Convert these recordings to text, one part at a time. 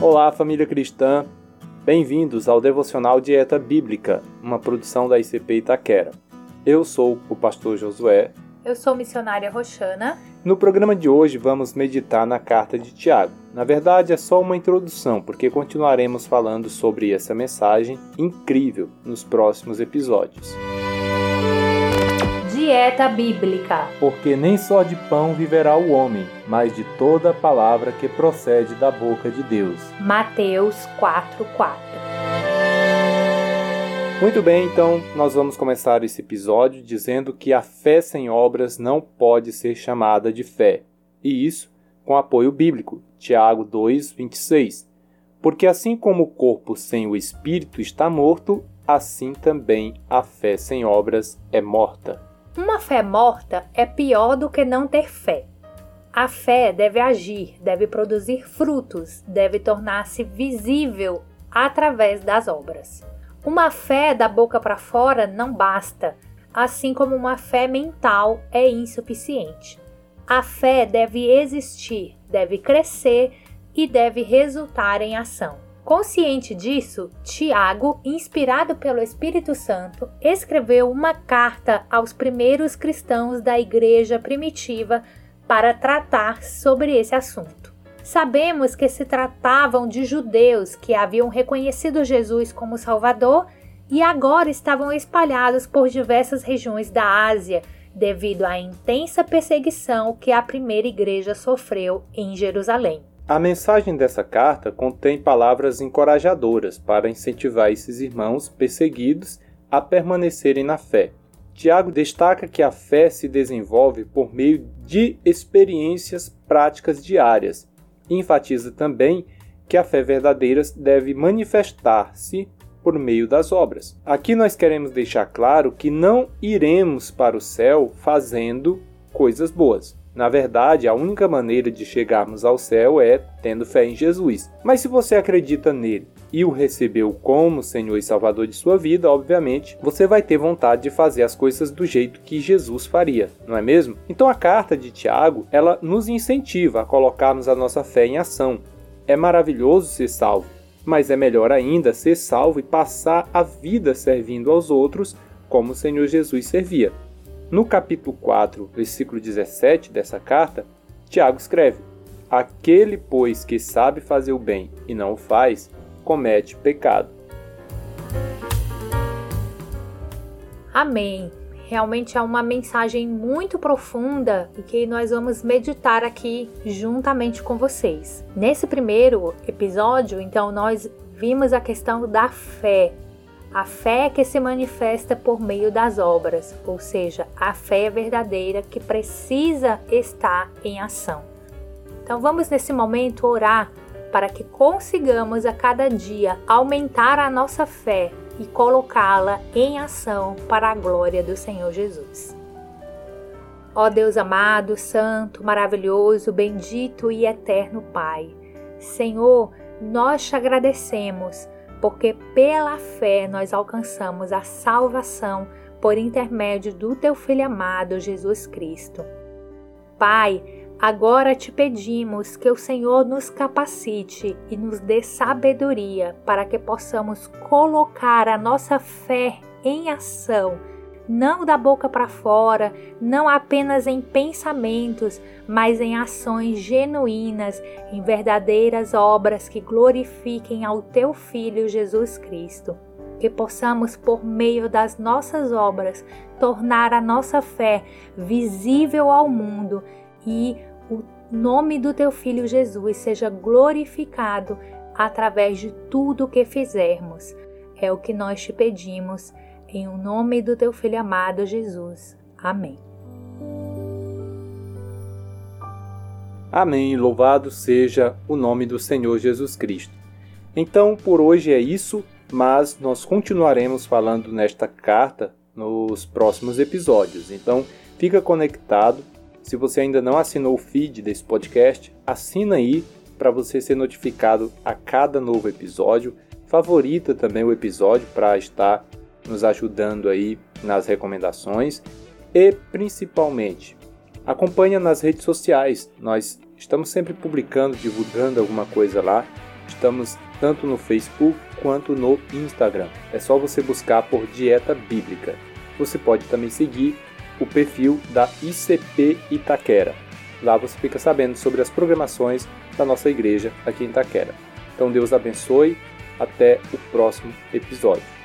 Olá, família cristã. Bem-vindos ao Devocional Dieta Bíblica, uma produção da ICP Itaquera. Eu sou o pastor Josué. Eu sou missionária Roxana. No programa de hoje vamos meditar na carta de Tiago. Na verdade, é só uma introdução, porque continuaremos falando sobre essa mensagem incrível nos próximos episódios. Dieta Bíblica. Porque nem só de pão viverá o homem, mas de toda palavra que procede da boca de Deus. Mateus 4:4. Muito bem, então nós vamos começar esse episódio dizendo que a fé sem obras não pode ser chamada de fé. E isso com apoio bíblico, Tiago 2:26. Porque assim como o corpo sem o espírito está morto, assim também a fé sem obras é morta. Uma fé morta é pior do que não ter fé. A fé deve agir, deve produzir frutos, deve tornar-se visível através das obras. Uma fé da boca para fora não basta, assim como uma fé mental é insuficiente. A fé deve existir, deve crescer e deve resultar em ação. Consciente disso, Tiago, inspirado pelo Espírito Santo, escreveu uma carta aos primeiros cristãos da igreja primitiva para tratar sobre esse assunto. Sabemos que se tratavam de judeus que haviam reconhecido Jesus como Salvador e agora estavam espalhados por diversas regiões da Ásia devido à intensa perseguição que a primeira igreja sofreu em Jerusalém. A mensagem dessa carta contém palavras encorajadoras para incentivar esses irmãos perseguidos a permanecerem na fé. Tiago destaca que a fé se desenvolve por meio de experiências práticas diárias enfatiza também que a fé verdadeira deve manifestar-se por meio das obras. Aqui nós queremos deixar claro que não iremos para o céu fazendo coisas boas. Na verdade, a única maneira de chegarmos ao céu é tendo fé em Jesus. Mas se você acredita nele e o recebeu como Senhor e Salvador de sua vida, obviamente, você vai ter vontade de fazer as coisas do jeito que Jesus faria, não é mesmo? Então a carta de Tiago, ela nos incentiva a colocarmos a nossa fé em ação. É maravilhoso ser salvo, mas é melhor ainda ser salvo e passar a vida servindo aos outros como o Senhor Jesus servia. No capítulo 4, versículo 17 dessa carta, Tiago escreve: Aquele, pois, que sabe fazer o bem e não o faz, comete pecado. Amém. Realmente é uma mensagem muito profunda e que nós vamos meditar aqui juntamente com vocês. Nesse primeiro episódio, então, nós vimos a questão da fé, a fé que se manifesta por meio das obras, ou seja, a fé verdadeira que precisa estar em ação. Então vamos nesse momento orar para que consigamos a cada dia aumentar a nossa fé e colocá-la em ação para a glória do Senhor Jesus. Ó Deus amado, santo, maravilhoso, bendito e eterno Pai, Senhor, nós te agradecemos porque pela fé nós alcançamos a salvação por intermédio do teu Filho amado Jesus Cristo. Pai, agora te pedimos que o Senhor nos capacite e nos dê sabedoria para que possamos colocar a nossa fé em ação não da boca para fora, não apenas em pensamentos, mas em ações genuínas, em verdadeiras obras que glorifiquem ao teu Filho Jesus Cristo. Que possamos, por meio das nossas obras, tornar a nossa fé visível ao mundo e o nome do teu Filho Jesus seja glorificado através de tudo o que fizermos. É o que nós te pedimos em o nome do teu Filho amado Jesus. Amém. Amém. Louvado seja o nome do Senhor Jesus Cristo. Então, por hoje é isso, mas nós continuaremos falando nesta carta nos próximos episódios. Então, fica conectado. Se você ainda não assinou o feed desse podcast, assina aí para você ser notificado a cada novo episódio. Favorita também o episódio para estar nos ajudando aí nas recomendações e principalmente acompanha nas redes sociais. Nós estamos sempre publicando, divulgando alguma coisa lá. Estamos tanto no Facebook quanto no Instagram. É só você buscar por Dieta Bíblica. Você pode também seguir o perfil da ICP Itaquera. Lá você fica sabendo sobre as programações da nossa igreja aqui em Itaquera. Então Deus abençoe. Até o próximo episódio.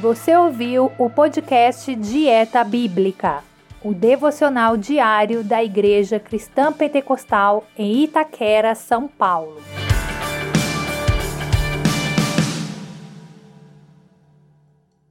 Você ouviu o podcast Dieta Bíblica, o devocional diário da Igreja Cristã Pentecostal em Itaquera, São Paulo.